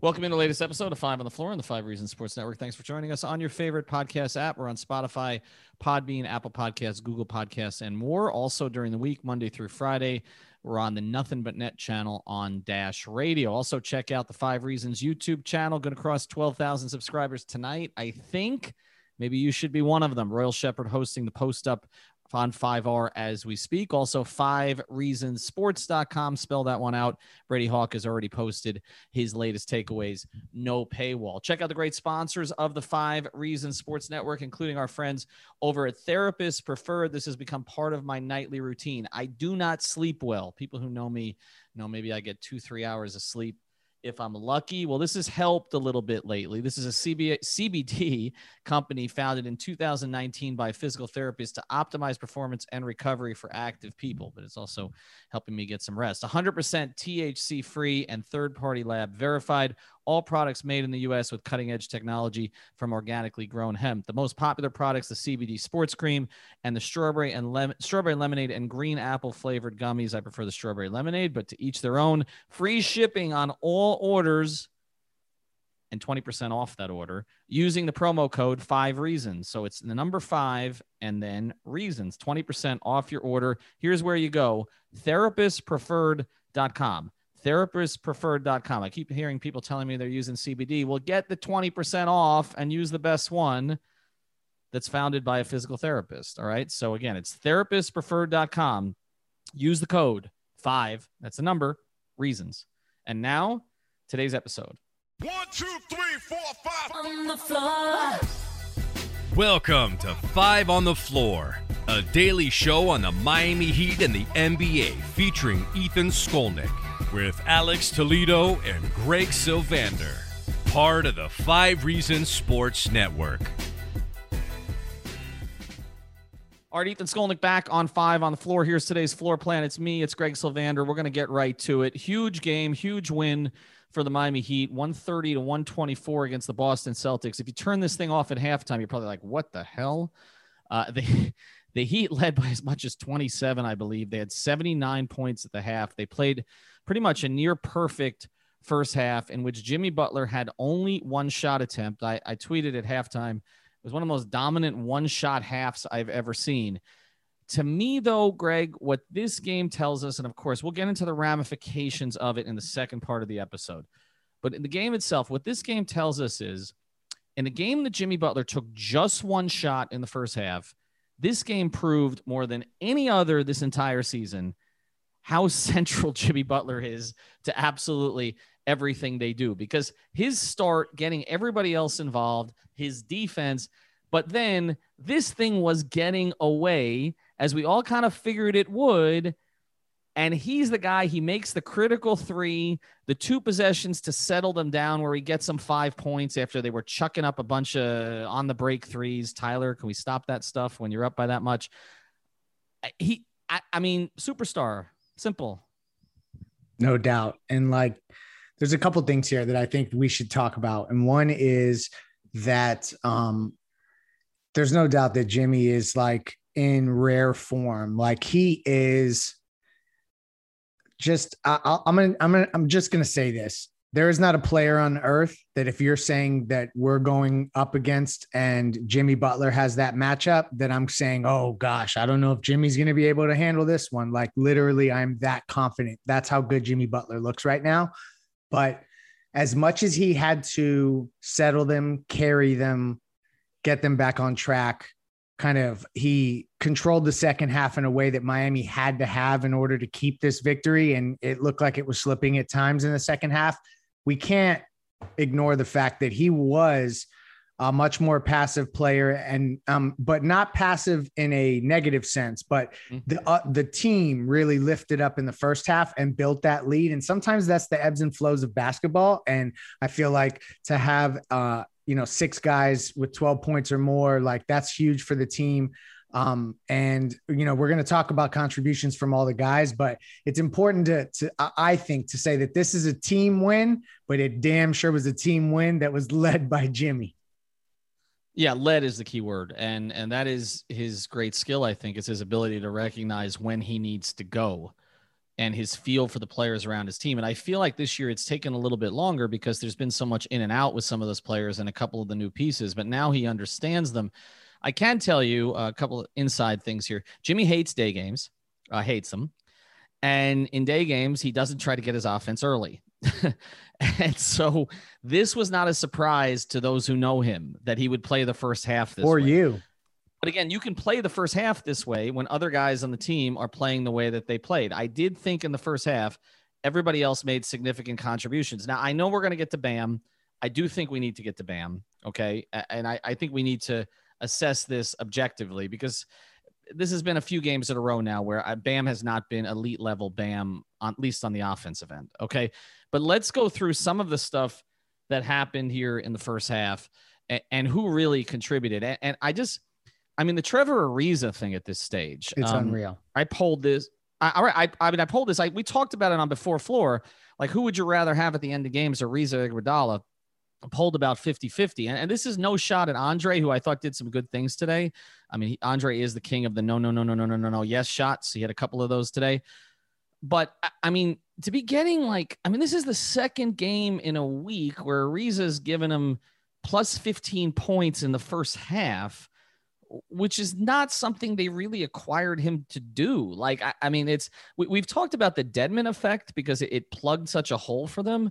Welcome in the latest episode of Five on the Floor on the Five Reasons Sports Network. Thanks for joining us on your favorite podcast app. We're on Spotify, Podbean, Apple Podcasts, Google Podcasts, and more. Also during the week, Monday through Friday, we're on the Nothing But Net channel on Dash Radio. Also, check out the Five Reasons YouTube channel. Going to cross 12,000 subscribers tonight, I think. Maybe you should be one of them. Royal Shepherd hosting the post up on 5R as we speak. Also, five reasons sports.com. Spell that one out. Brady Hawk has already posted his latest takeaways, no paywall. Check out the great sponsors of the Five Reasons Sports Network, including our friends over at Therapist Preferred. This has become part of my nightly routine. I do not sleep well. People who know me know maybe I get two, three hours of sleep if I'm lucky. Well, this has helped a little bit lately. This is a CB- CBD company founded in 2019 by physical therapists to optimize performance and recovery for active people, but it's also helping me get some rest. 100% THC free and third party lab verified. All products made in the US with cutting edge technology from organically grown hemp. The most popular products, the CBD sports cream and the strawberry and lemon, strawberry lemonade and green apple flavored gummies. I prefer the strawberry lemonade, but to each their own. Free shipping on all orders and 20% off that order using the promo code five reasons. So it's the number five and then reasons, 20% off your order. Here's where you go therapistpreferred.com. Therapistpreferred.com. I keep hearing people telling me they're using CBD. Well, get the 20% off and use the best one that's founded by a physical therapist. All right. So again, it's therapistpreferred.com. Use the code five. That's the number, reasons. And now, today's episode. One, two, three, four, five. On the floor. Welcome to Five on the Floor, a daily show on the Miami Heat and the NBA featuring Ethan Skolnick with Alex Toledo and Greg Sylvander, part of the Five Reasons Sports Network. All right, Ethan Skolnick back on five on the floor. Here's today's floor plan. It's me, it's Greg Sylvander. We're going to get right to it. Huge game, huge win for the Miami Heat, 130 to 124 against the Boston Celtics. If you turn this thing off at halftime, you're probably like, what the hell? Uh, the, the Heat led by as much as 27, I believe. They had 79 points at the half. They played pretty much a near perfect first half in which Jimmy Butler had only one shot attempt. I, I tweeted at halftime. It was one of the most dominant one shot halves I've ever seen. To me, though, Greg, what this game tells us, and of course, we'll get into the ramifications of it in the second part of the episode. But in the game itself, what this game tells us is in a game that Jimmy Butler took just one shot in the first half, this game proved more than any other this entire season how central Jimmy Butler is to absolutely everything they do because his start getting everybody else involved, his defense, but then this thing was getting away as we all kind of figured it would. And he's the guy, he makes the critical three, the two possessions to settle them down where he gets them five points after they were chucking up a bunch of on the break threes. Tyler, can we stop that stuff when you're up by that much? He, I, I mean, superstar, simple. No doubt. And like, there's a couple things here that I think we should talk about. And one is that um, there's no doubt that Jimmy is like in rare form. Like he is just. I, I'm gonna. I'm gonna. I'm just gonna say this. There is not a player on earth that if you're saying that we're going up against and Jimmy Butler has that matchup, that I'm saying, oh gosh, I don't know if Jimmy's to be able to handle this one. Like literally, I'm that confident. That's how good Jimmy Butler looks right now. But as much as he had to settle them, carry them, get them back on track, kind of he controlled the second half in a way that Miami had to have in order to keep this victory. And it looked like it was slipping at times in the second half. We can't ignore the fact that he was a much more passive player and um but not passive in a negative sense but Mhm. the uh, the team really lifted up in the first half and built that lead and sometimes that's the ebbs and flows of basketball and i feel like to have uh you know six guys with 12 points or more like that's huge for the team. Um and you know we're going to talk about contributions from all the guys but it's important to, to I- think to say that this is a team win but it damn sure was a team win that was led by jimmy. Yeah, lead is the key word, and and that is his great skill. I think. Is his ability to recognize when he needs to go, and his feel for the players around his team. And I feel like this year it's taken a little bit longer because there's been so much in and out with some of those players and a couple of the new pieces. But now he understands them. I can tell you a couple of inside things here. Jimmy hates day games, uh, hates them, and in day games he doesn't try to get his offense early. and so this was not a surprise to those who know him that he would play the first half this or way. you But again, you can play the first half this way when other guys on the team are playing the way that they played. I did think in the first half, everybody else made significant contributions. Now, I know we're going to get to Bam. I do think we need to get to Bam. Okay. And I, I think we need to assess this objectively because this has been a few games in a row now where uh, Bam has not been elite level Bam, at least on the offensive end. Okay. But let's go through some of the stuff that happened here in the first half and, and who really contributed. And, and I just, I mean, the Trevor Ariza thing at this stage. it's um, unreal I pulled this. I, all right. I, I mean, I pulled this. I, we talked about it on before floor. Like, who would you rather have at the end of games, Ariza or Iguodala? Pulled about 50 50. And, and this is no shot at Andre, who I thought did some good things today. I mean, he- Andre is the king of the no, no, no, no, no, no, no, no, yes shots. He had a couple of those today. But I- I mean, to be getting like, I mean, this is the second game in a week where Ariza's given him plus 15 points in the first half which is not something they really acquired him to do. Like, I, I mean, it's we, we've talked about the Dedmon effect because it, it plugged such a hole for them.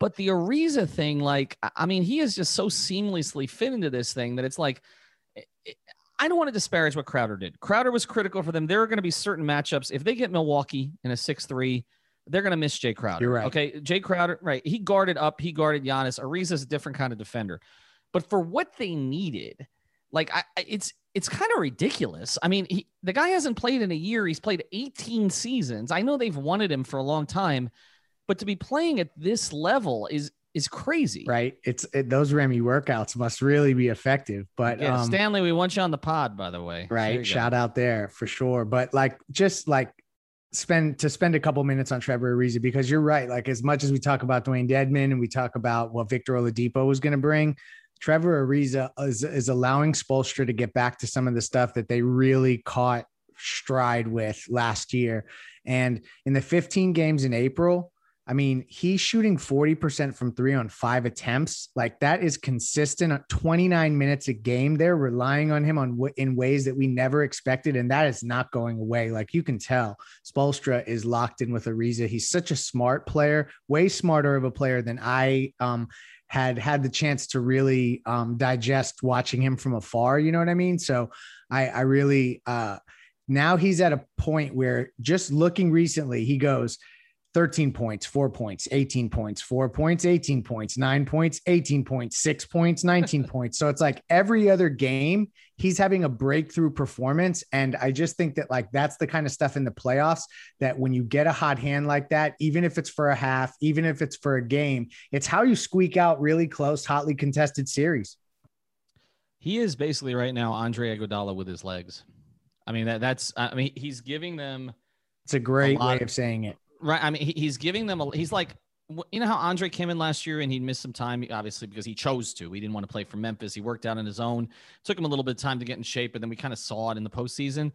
But the Ariza thing, like, I- mean, he is just so seamlessly fit into this thing that it's like, it- it- I don't want to disparage what Crowder did. Crowder was critical for them. There are going to be certain matchups. If they get Milwaukee in a 6 3, they're going to miss Jae Crowder. You're right. Okay. Jae Crowder, right. He guarded up, he guarded Giannis. Ariza's a different kind of defender. But for what they needed, like I, it's it's kind of ridiculous. I mean, he, the guy hasn't played in a year. He's played 18 seasons. I know they've wanted him for a long time, but to be playing at this level is is crazy. right it's it, those remy workouts must really be effective but Yeah, um Stanley, we want you on the pod, by the way. Right go. shout out there for sure but like just like spend to spend a couple minutes on Trevor Ariza because you're right like as much as we talk about Dewayne Dedmon and we talk about what Victor Oladipo was going to bring Trevor Ariza is, is allowing Spoelstra to get back to some of the stuff that they really caught stride with last year and in the 15 games in April I mean, he's shooting 40% from three on five attempts. Like that is consistent at 29 minutes a game. They're relying on him on w- in ways that we never expected. And that is not going away. Like you can tell Spoelstra is locked in with Ariza. He's such a smart player, way smarter of a player than I um, had had the chance to really um, digest watching him from afar. You know what I mean? So I, I really, uh, now he's at a point where just looking recently, he goes, 13 points, four points, 18 points, four points, 18 points, nine points, 18 points, six points, 19 points. So it's like every other game, he's having a breakthrough performance. And I just think that, like, that's the kind of stuff in the playoffs that when you get a hot hand like that, even if it's for a half, even if it's for a game, it's how you squeak out really close, hotly contested series. He is basically right now Andre Iguodala with his legs. I mean, that that's I mean, he's giving them It's a great lot way of- of saying it. Right. I mean, he, he's giving them. A, he's like, you know how Andre came in last year and he'd missed some time, obviously because he chose to. He didn't want to play for Memphis. He worked out on his own. Took him a little bit of time to get in shape, but then we kind of saw it in the postseason.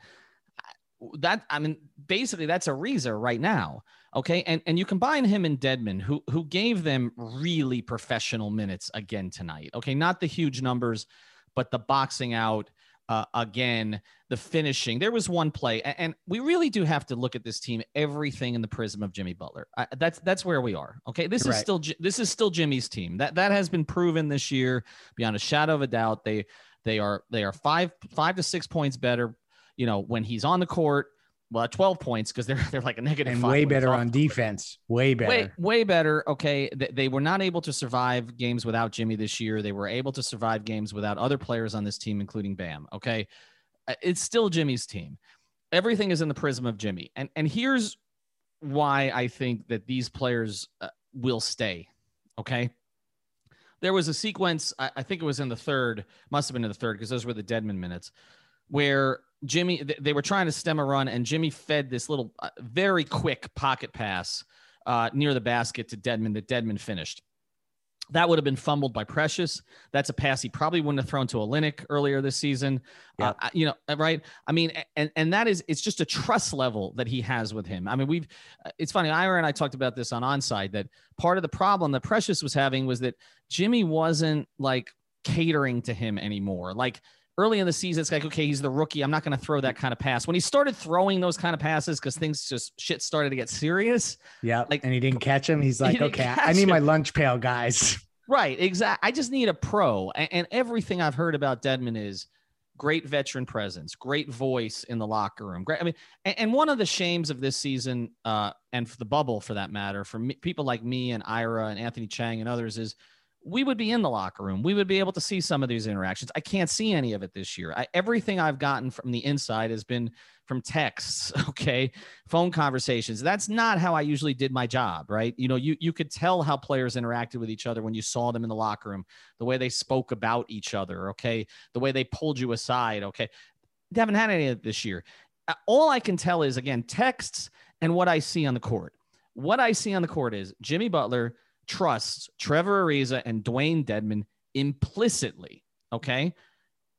That I mean, basically, that's a Ariza right now. Okay, and and you combine him and Dedmon, who who gave them really professional minutes again tonight. Okay, not the huge numbers, but the boxing out uh, again, the finishing. There was one play, and we really do have to look at this team, everything in the prism of Jimmy Butler. I, that's that's where we are. Okay, this is still this is still Jimmy's team. That that has been proven this year beyond a shadow of a doubt. They they are they are five five to six points better. You know when he's on the court. Well, 12 points because they're they're like a negative and way better on defense. Way better. Way, way better. Okay. Th- They were not able to survive games without Jimmy this year. They were able to survive games without other players on this team, including Bam. Okay. Uh, It's still Jimmy's team. Everything is in the prism of Jimmy. And, and here's why I think that these players uh, will stay. Okay. There was a sequence, I, I think it was in the third, must have been in the third, because those were the Dedmon minutes, where Jimmy, they were trying to stem a run, and Jimmy fed this little, uh, very quick pocket pass uh, near the basket to Dedmon that Dedmon finished. That would have been fumbled by Precious. That's a pass he probably wouldn't have thrown to Olynyk earlier this season. Yeah. Uh, you know, right? I mean, and and that is it's just a trust level that he has with him. I mean, we've uh, it's funny. Ira and I talked about this on onside that part of the problem that Precious was having was that Jimmy wasn't like catering to him anymore. Like early in the season, it's like, okay, he's the rookie. I'm not going to throw that kind of pass. When he started throwing those kind of passes because things just shit started to get serious. Yeah. like- and he didn't catch him. He's like, didn't okay, I need my lunch pail, guys. Right, exactly. I just need a pro. And, and everything I've heard about Dedmon is great veteran presence, great voice in the locker room. Great. I mean, and, and one of the shames of this season, uh, and for the bubble for that matter, for me, people like me and Ira and Anthony Chiang and others, is we would be in the locker room. We would be able to see some of these interactions. I can't see any of it this year. I, everything I've gotten from the inside has been from texts, okay, phone conversations. That's not how I usually did my job, right? You know, you you could tell how players interacted with each other when you saw them in the locker room, the way they spoke about each other, okay, the way they pulled you aside, okay. They haven't had any of it this year. All I can tell is again texts and what I see on the court. What I see on the court is Jimmy Butler trusts Trevor Ariza and Dewayne Dedmon implicitly, okay?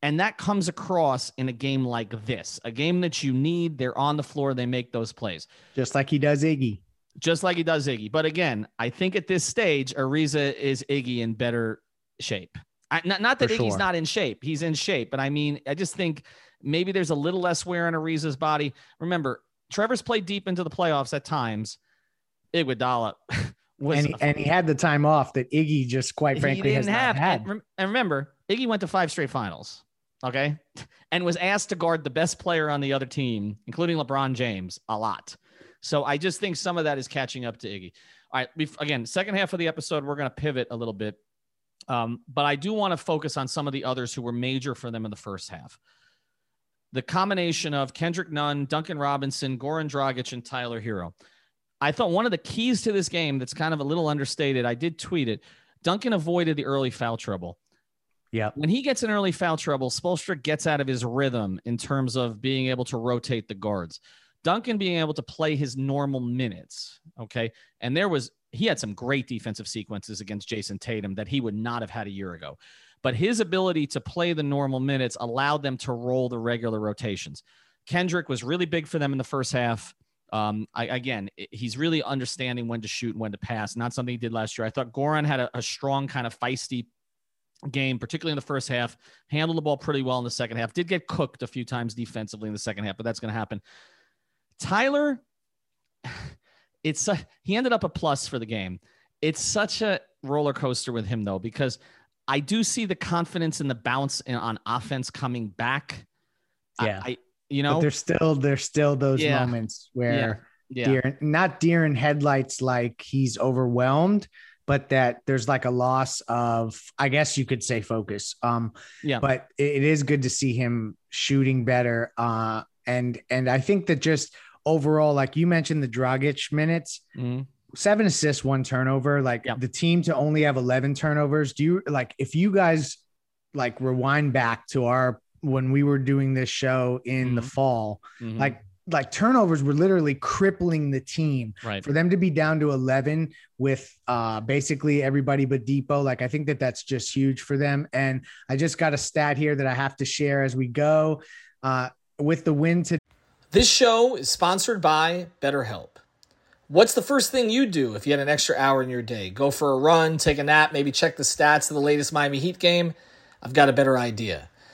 And that comes across in a game like this, a game that you need. They're on the floor, they make those plays, Just like he does Iggy. just like he does Iggy. But again, I think at this stage, Ariza is Iggy in better shape. I, not, not that For Iggy's sure. not in shape, he's in shape, but I mean, I just think maybe there's a little less wear on Ariza's body. Remember, Trevor's played deep into the playoffs at times. Iguodala was And he, and he had the time off that Iggy just quite frankly has not have. had. And, remember, Iggy went to five straight finals. Okay. And was asked to guard the best player on the other team, including LeBron James, a lot. So I just think some of that is catching up to Iggy. All right. Again, second half of the episode, we're going to pivot a little bit. Um, but I do want to focus on some of the others who were major for them in the first half. The combination of Kendrick Nunn, Duncan Robinson, Goran Dragic, and Tyler Herro. I thought one of the keys to this game that's kind of a little understated, I did tweet it. Duncan avoided the early foul trouble. Yeah. When he gets in early foul trouble, Spoelstra gets out of his rhythm in terms of being able to rotate the guards. Duncan being able to play his normal minutes. Okay. And there was, he had some great defensive sequences against Jayson Tatum that he would not have had a year ago. But his ability to play the normal minutes allowed them to roll the regular rotations. Kendrick was really big for them in the first half. Um, I, again, he's really understanding when to shoot and when to pass. Not something he did last year. I thought Goran had a, a strong kind of feisty game, particularly in the first half. Handled the ball pretty well in the second half. Did get cooked a few times defensively in the second half, but that's going to happen. Tyler, it's a, he ended up a plus for the game. It's such a roller coaster with him though, because I do see the confidence and the bounce in, on offense coming back. Yeah. I, you But know, there's still there's still those Yeah. moments where yeah, deer not deer in headlights like he's overwhelmed, but that there's like a loss of I guess you could say focus. Um yeah, but it is good to see him shooting better. Uh, and and I think that just overall, like you mentioned, the Dragic minutes, Mhm. seven assists, one turnover. Like Yep. the team to only have eleven turnovers. Do you like if you guys like rewind back to our when we were doing this show in the Mhm. fall, Mhm. like like turnovers were literally crippling the team right. for them to be down to 11 with uh basically everybody but Dipo like I think that that's just huge for them and I just got a stat here that I have to share as we go uh with the win to This show is sponsored by BetterHelp. What's the first thing you'd do if you had an extra hour in your day? Go for a run, take a nap, maybe check the stats of the latest Miami Heat game? I've got a better idea.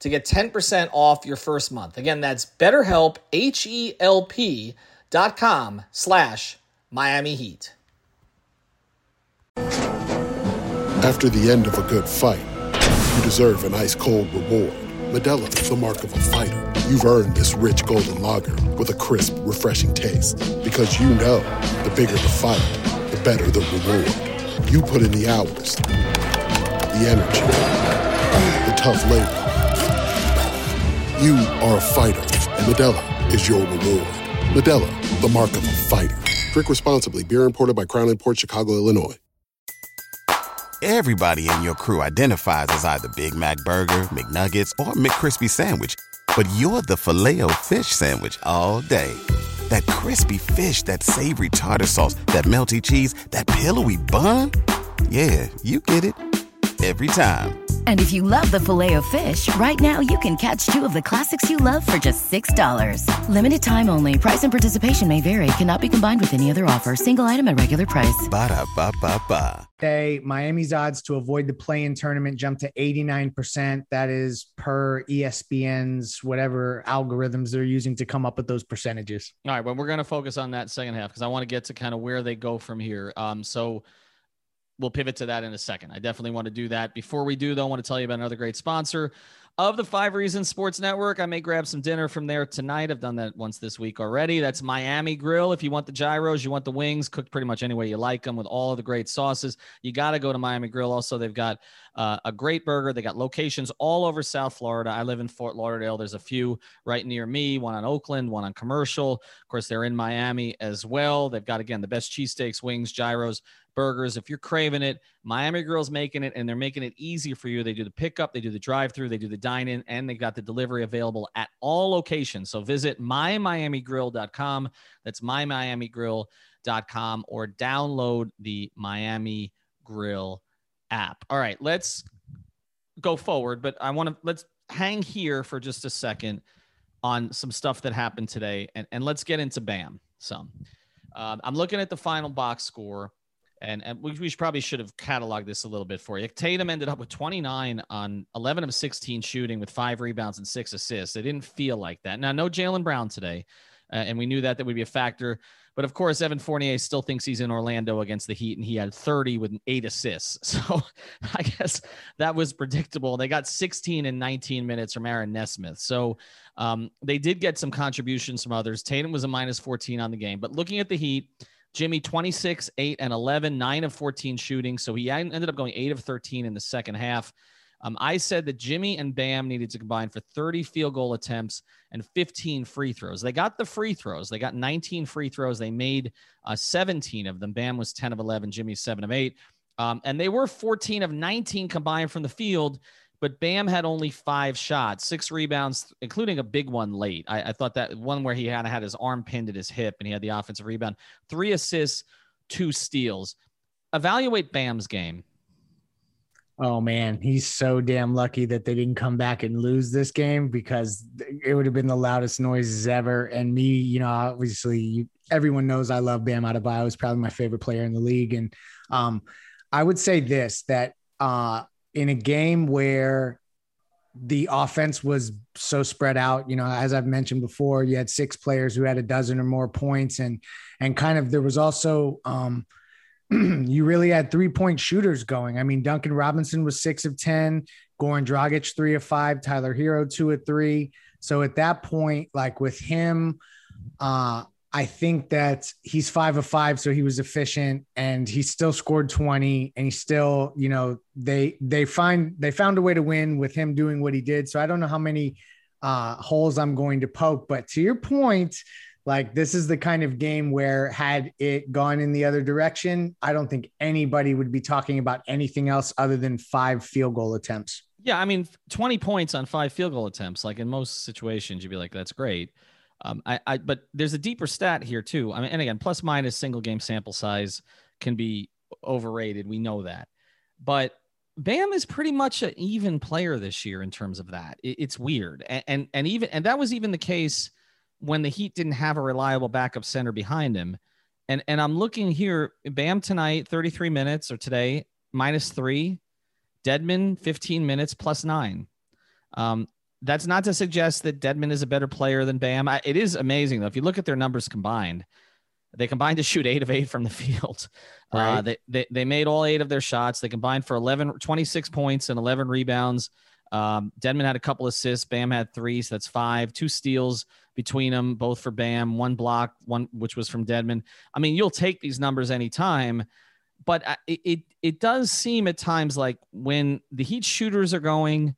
to get 10% off your first month. Again, that's betterhelp, H-E-L-P dot com slash Miami Heat. After the end of a good fight, you deserve an ice-cold reward. Modelo is the mark of a fighter. You've earned this rich golden lager with a crisp, refreshing taste. Because you know, the bigger the fight, the better the reward. You put in the hours, the energy, the tough labor. You are a fighter, and Modelo is your reward. Modelo, the mark of a fighter. Drink responsibly. Beer imported by Crown Port Chicago, Illinois. Everybody in your crew identifies as either Big Mac Burger, McNuggets, or McCrispy Sandwich. But you're the filet fish Sandwich all day. That crispy fish, that savory tartar sauce, that melty cheese, that pillowy bun. Yeah, you get it. Every time. And if you love the filet of fish, right now you can catch two of the classics you love for just $6. Limited time only. Price and participation may vary. Cannot be combined with any other offer. Single item at regular price. Ba da ba ba ba. Day, Miami's odds to avoid the play-in tournament jumped to 89%. That is per ESPN's whatever algorithms they're using to come up with those percentages. All right, well, we're going to focus on that second half because I want to get to kind of where they go from here. Um, so we'll pivot to that in a second. I definitely want to do that. Before we do, though, I want to tell you about another great sponsor of the Five Reasons Sports Network. I may grab some dinner from there tonight. I've done that once this week already. That's Miami Grill. If you want the gyros, you want the wings, cooked pretty much any way you like them with all of the great sauces, you got to go to Miami Grill. Also, they've got uh, a great burger. They got locations all over South Florida. I live in Fort Lauderdale. There's a few right near me, one on Oakland, one on Commercial. Of course, they're in Miami as well. They've got, again, the best cheesesteaks, wings, gyros, burgers. If you're craving it, Miami Grill's making it, and they're making it easy for you. They do the pickup, they do the drive-through, they do the dine-in, and they've got the delivery available at all locations. So visit mymiamigrill.com. That's mymiamigrill.com, or download the Miami Grill app. All right, let's go forward, but I want to let's hang here for just a second on some stuff that happened today, and, and let's get into BAM. Some. Um, I'm looking at the final box score, and, and we, we probably should have cataloged this a little bit for you. Tatum ended up with 29 on 11 of 16 shooting with five rebounds and six assists. It didn't feel like that. Now, no Jaylen Brown today, uh, and we knew that that would be a factor. But of course, Evan Fournier still thinks he's in Orlando against the Heat, and he had 30 with eight assists. So I guess that was predictable. They got 16 and 19 minutes from Aaron Nesmith. So um, they did get some contributions from others. Tatum was a minus 14 on the game. But looking at the Heat, Jimmy 26, 8 and 11, 9 of 14 shooting. So he ended up going 8 of 13 in the second half. Um, I said that Jimmy and Bam needed to combine for 30 field goal attempts and 15 free throws. They got the free throws. They got 19 free throws. They made uh, 17 of them. Bam was 10 of 11. Jimmy 7 of 8. Um, and they were 14 of 19 combined from the field, but Bam had only five shots, six rebounds, including a big one late. I, I thought that one where he had, had his arm pinned at his hip and he had the offensive rebound, three assists, two steals. Evaluate Bam's game. Oh man, he's so damn lucky that they didn't come back and lose this game because it would have been the loudest noises ever. And me, you know, obviously you, everyone knows I love Bam Adebayo. He's probably my favorite player in the league. And um, I would say this that uh, in a game where the offense was so spread out, you know, as I've mentioned before, you had six players who had a dozen or more points, and and kind of there was also um, you really had three point shooters going. I mean, Duncan Robinson was six of 10, Goran Dragic, three of five, Tyler Herro, two of three. So at that point, like with him, uh, I think that he's five of five, so he was efficient and he still scored 20 and he still, you know, they they find they found a way to win with him doing what he did. So I don't know how many uh holes I'm going to poke, but to your point, Like this is the kind of game where had it gone in the other direction, I don't think anybody would be talking about anything else other than five field goal attempts. Yeah, I mean, 20 points on five field goal attempts. Like in most situations, you'd be like, that's great. Um, I, I, but there's a deeper stat here too. I mean, and again, plus minus single game sample size can be overrated. We know that, but Bam is pretty much an even player this year in terms of that. It, it's weird, and, and and even and that was even the case when the Heat didn't have a reliable backup center behind him. And and I'm looking here, Bam tonight, 33 minutes or today, minus three. Dedmon 15 minutes plus nine. Um, that's not to suggest that Dedmon is a better player than Bam. I, it is amazing though. If you look at their numbers combined, they combined to shoot eight of eight from the field. Uh, right. Uh, they, they, they made all eight of their shots. They combined for 11, 26 points and 11 rebounds. Um, Dedmon had a couple assists. Bam had three, so that's five. Two steals between them, both for Bam. One block, one which was from Dedmon. I mean, you'll take these numbers anytime, but it, it it does seem at times like when the Heat shooters are going,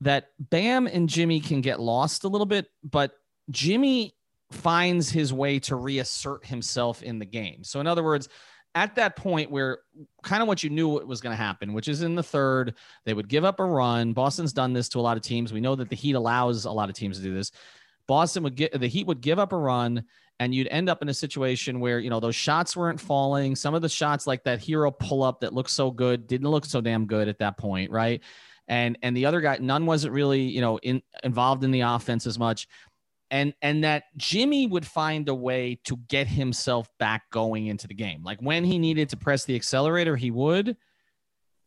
that Bam and Jimmy can get lost a little bit, but Jimmy finds his way to reassert himself in the game. So, in other words, at that point where kind of what you knew what was going to happen, which is in the third, they would give up a run. Boston's done this to a lot of teams. We know that the Heat allows a lot of teams to do this. Boston would get the Heat would give up a run, and you'd end up in a situation where you know those shots weren't falling. Some of the shots, like that Herro pull up that looked so good, didn't look so damn good at that point, right? And and the other guy, Nunn wasn't really you know in, involved in the offense as much and and that Jimmy would find a way to get himself back going into the game. Like when he needed to press the accelerator, he would.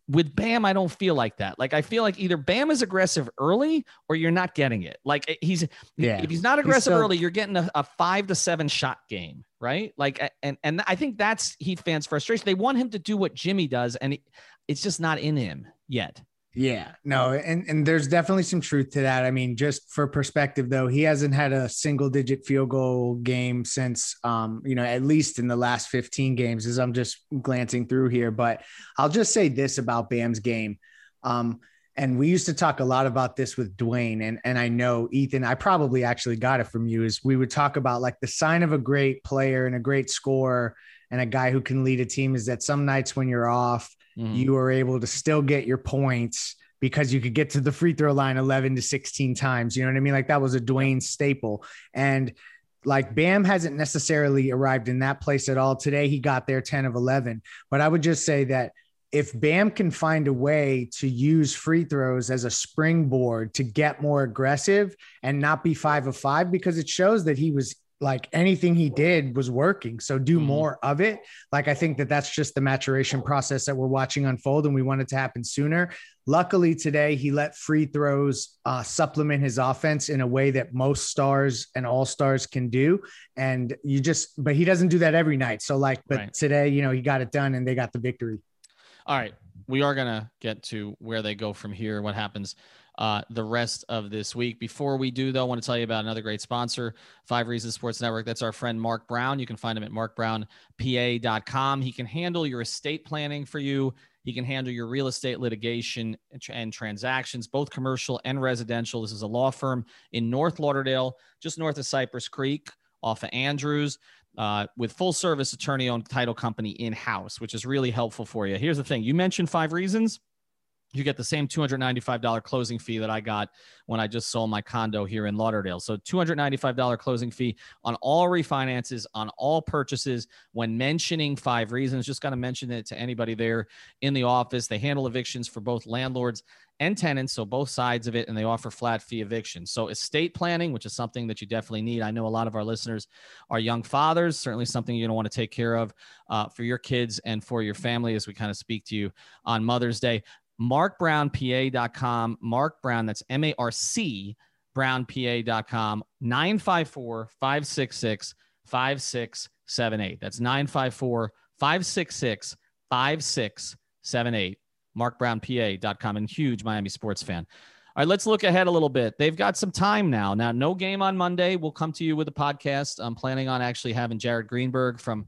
With Bam, I don't feel like that. Like I feel like either Bam is aggressive early or you're not getting it. Like eh, he's yeah. if he's not aggressive he's so- early, you're getting a, a five to seven shot game, right? Like and and I think that's Heat fans' frustration. They want him to do what Jimmy does, and it's just not in him yet. Yeah, no, and and there's definitely some truth to that. I mean, just for perspective though, he hasn't had a single digit field goal game since um, you know, at least in the last 15 games as I'm just glancing through here, but I'll just say this about Bam's game. Um, and we used to talk a lot about this with Dwayne and and I know Ethan, I probably actually got it from you is we would talk about like the sign of a great player and a great scorer and a guy who can lead a team is that some nights when you're off mm-hmm. you were able to still get your points because you could get to the free throw line 11 to 16 times. You know what I mean? Like that was a Dwayne staple. And like Bam hasn't necessarily arrived in that place at all. Today he got there 10 of 11. But I would just say that if Bam can find a way to use free throws as a springboard to get more aggressive and not be five of five, because it shows that he was like anything he did was working. So do mm-hmm. more of it. Like I think that that's just the maturation process that we're watching unfold, and we want it to happen sooner. Luckily today, he let free throws uh, supplement his offense in a way that most stars and all stars can do. And you just, but he doesn't do that every night. So like, but right. today, you know, he got it done and they got the victory. All right, we are gonna get to where they go from here. What happens uh, the rest of this week. Before we do, though, I want to tell you about another great sponsor, Five Reasons Sports Network. That's our friend Marc Brown. You can find him at marcbrownpa.com. He can handle your estate planning for you. He can handle your real estate litigation and transactions, both commercial and residential. This is a law firm in North Lauderdale, just north of Cypress Creek, off of Andrews. Uh, with full service attorney owned title company in house, which is really helpful for you. Here's the thing you mentioned five reasons you get the same $295 closing fee that I got when I just sold my condo here in Lauderdale. So $295 closing fee on all refinances, on all purchases. When mentioning five reasons, just got to mention it to anybody there in the office. They handle evictions for both landlords and tenants, so both sides of it, and they offer flat fee evictions. So estate planning, which is something that you definitely need. I know a lot of our listeners are young fathers, certainly something you're going to want to take care of uh, for your kids and for your family as we kind of speak to you on Mother's Day marcbrownpa.com. Marc Brown, that's M A R C, brownpa.com, 954 566 5678. That's 954 566 5678. MarcBrownPA.com and huge Miami sports fan. All right, let's look ahead a little bit. They've got some time now. Now, no game on Monday. We'll come to you with a podcast. I'm planning on actually having Jared Greenberg from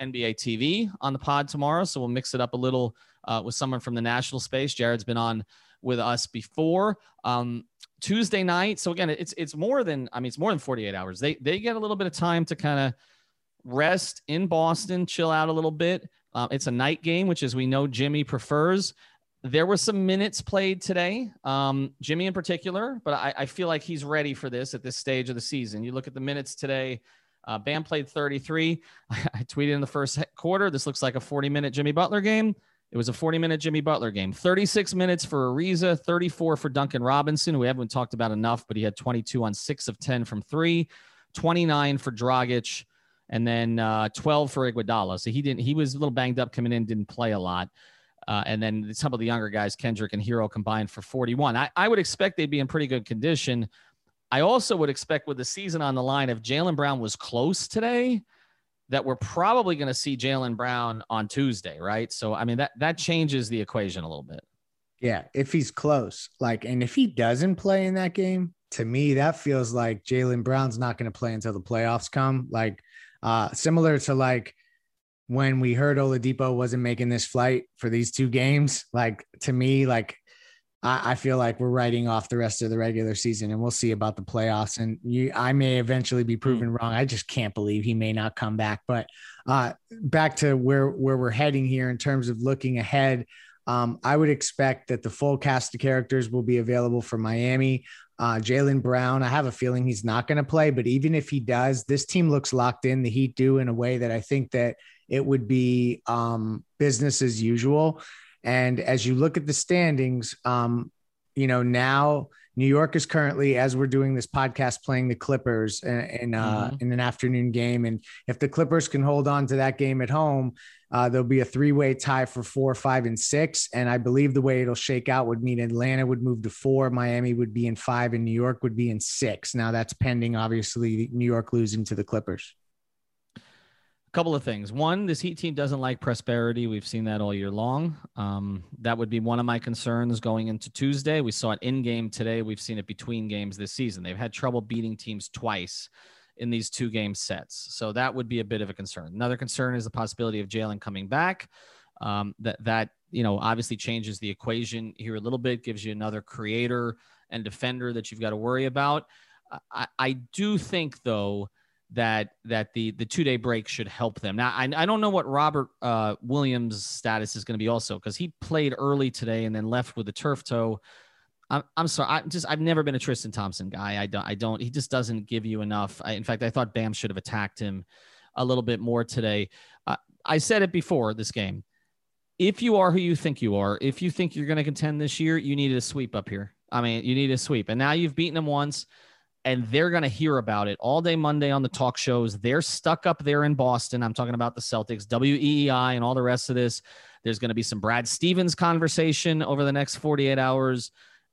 NBA TV on the pod tomorrow. So we'll mix it up a little uh, with someone from the national space. Jared's been on with us before. Um, Tuesday night. So again, it's it's more than I mean, it's more than 48 hours. They they get a little bit of time to kind of rest in Boston, chill out a little bit. Um, it's a night game, which as we know, Jimmy prefers. There were some minutes played today, um, Jimmy in particular, but I, I, feel like he's ready for this at this stage of the season. You look at the minutes today. Uh, Bam played 33. I, I tweeted in the first quarter. This looks like a 40 minute Jimmy Butler game. It was a 40 minute Jimmy Butler game. 36 minutes for Ariza, 34 for Duncan Robinson, who we haven't talked about enough, but he had 22 on six of 10 from three, 29 for Dragic, and then uh, 12 for Iguodala. So he didn't. He was a little banged up coming in, didn't play a lot. Uh, and then some of the younger guys, Kendrick and Herro, combined for 41. I, I would expect they'd be in pretty good condition. I also would expect with the season on the line, if Jaylen Brown was close today, that we're probably going to see Jaylen Brown on Tuesday, right? So I mean that that changes the equation a little bit. Yeah, if he's close, like, and if he doesn't play in that game, to me that feels like Jaylen Brown's not going to play until the playoffs come. Like, uh, similar to like when we heard Oladipo wasn't making this flight for these two games. Like to me, like I, I, feel like we're writing off the rest of the regular season, and we'll see about the playoffs. And you, I may eventually be proven mm. wrong. I just can't believe he may not come back. But uh, back to where where we're heading here in terms of looking ahead. Um, I would expect that the full cast of characters will be available for Miami. Uh, Jaylen Brown, I have a feeling he's not going to play, but even if he does, this team looks locked in. The Heat do in a way that I think that it would be um, business as usual. And as you look at the standings, um, you know, now New York is currently, as we're doing this podcast, playing the Clippers in, in, uh, mm-hmm. in an afternoon game. And if the Clippers can hold on to that game at home, uh, there'll be a three way tie for four, five, and six. And I believe the way it'll shake out would mean Atlanta would move to four, Miami would be in five, and New York would be in six. Now that's pending, obviously, New York losing to the Clippers couple of things. One, this Heat team doesn't like prosperity. We've seen that all year long. Um, that would be one of my concerns going into Tuesday. We saw it in game today. We've seen it between games this season. They've had trouble beating teams twice in these two game sets. So that would be a bit of a concern. Another concern is the possibility of Jaylen coming back. Um, that that you know obviously changes the equation here a little bit, gives you another creator and defender that you've got to worry about. I, I do think though that that the the two day break should help them. Now I, I don't know what Robert uh, Williams' status is going to be also because he played early today and then left with a turf toe. I'm, I'm sorry. I just I've never been a Tristan Thompson guy. I don't I don't. He just doesn't give you enough. I, in fact, I thought Bam should have attacked him a little bit more today. Uh, I said it before this game. If you are who you think you are, if you think you're going to contend this year, you need a sweep up here. I mean, you need a sweep, and now you've beaten them once and they're going to hear about it all day Monday on the talk shows. They're stuck up there in Boston. I'm talking about the Celtics, WEEI, and all the rest of this. There's going to be some Brad Stevens conversation over the next 48 hours.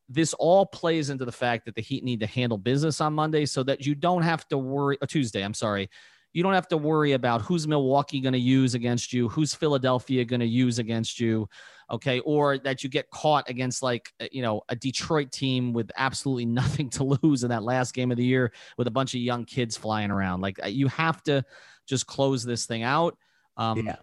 This all plays into the fact that the Heat need to handle business on Monday so that you don't have to worry, uh, Tuesday, I'm sorry, you don't have to worry about who's Milwaukee going to use against you, who's Philadelphia going to use against you, okay, or that you get caught against like uh, you know a Detroit team with absolutely nothing to lose in that last game of the year with a bunch of young kids flying around. Like uh, you have to just close this thing out. Um, yeah.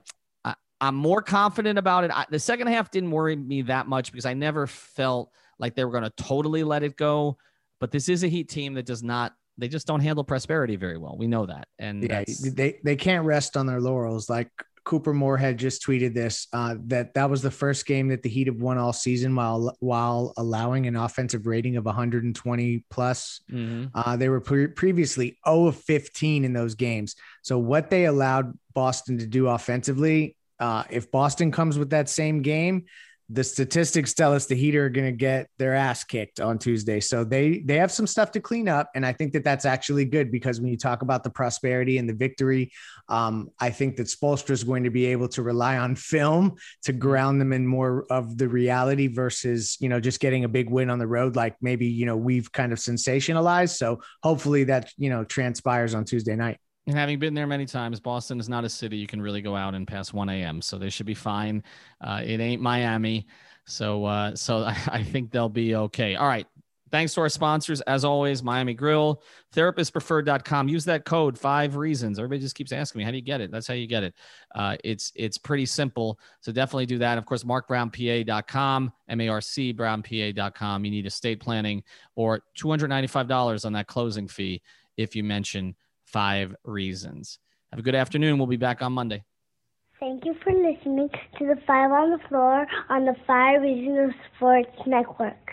I, am more confident about it. I, the second half didn't worry me that much because I never felt like they were going to totally let it go. But this is a Heat team that does not they just don't handle prosperity very well. We know that. And yeah, they they can't rest on their laurels. Like Couper Moorhead just tweeted this uh, that that was the first game that the Heat have won all season while while allowing an offensive rating of 120 plus. Mm-hmm. Uh, they were pre- previously 0 of 15 in those games. So what they allowed Boston to do offensively, uh, if Boston comes with that same game, the statistics tell us the Heat are going to get their ass kicked on Tuesday. So they they have some stuff to clean up, and I think that that's actually good because when you talk about the prosperity and the victory, um, I think that Spoelstra is going to be able to rely on film to ground them in more of the reality versus you know just getting a big win on the road like maybe you know we've kind of sensationalized. So hopefully that you know transpires on Tuesday night. And having been there many times, Boston is not a city you can really go out and pass 1 a.m. So they should be fine. Uh, it ain't Miami. So, uh, so I, think they'll be okay. All right. Thanks to our sponsors, as always, Miami Grill, therapistpreferred.com. Use that code five reasons. Everybody just keeps asking me, how do you get it? That's how you get it. Uh, it's it's pretty simple. So definitely do that. Of course, marcbrownpa.com, M-A-R-C brownpa.com. You need estate planning or $295 on that closing fee if you mention five reasons. Have a good afternoon. We'll be back on Monday. Thank you for listening to the Five on the Floor on the Five Reasons Sports Network.